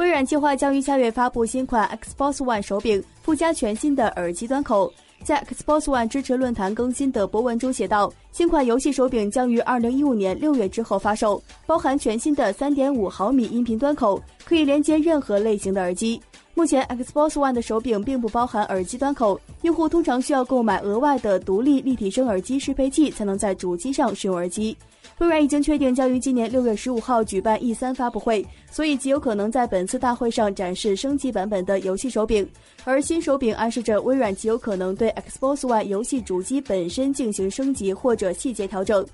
微软计划将于下月发布新款 Xbox One 手柄，附加全新的耳机端口。在 Xbox One 支持论坛更新的博文中写道，新款游戏手柄将于2015年6月之后发售，包含全新的3.5毫米音频端口，可以连接任何类型的耳机。目前 Xbox One 的手柄并不包含耳机端口，用户通常需要购买额外的独立立体声耳机适配器，才能在主机上使用耳机。微软已经确定将于今年六月十五号举办 E 三发布会，所以极有可能在本次大会上展示升级版本的游戏手柄。而新手柄暗示着微软极有可能对 Xbox One 游戏主机本身进行升级或者细节调整。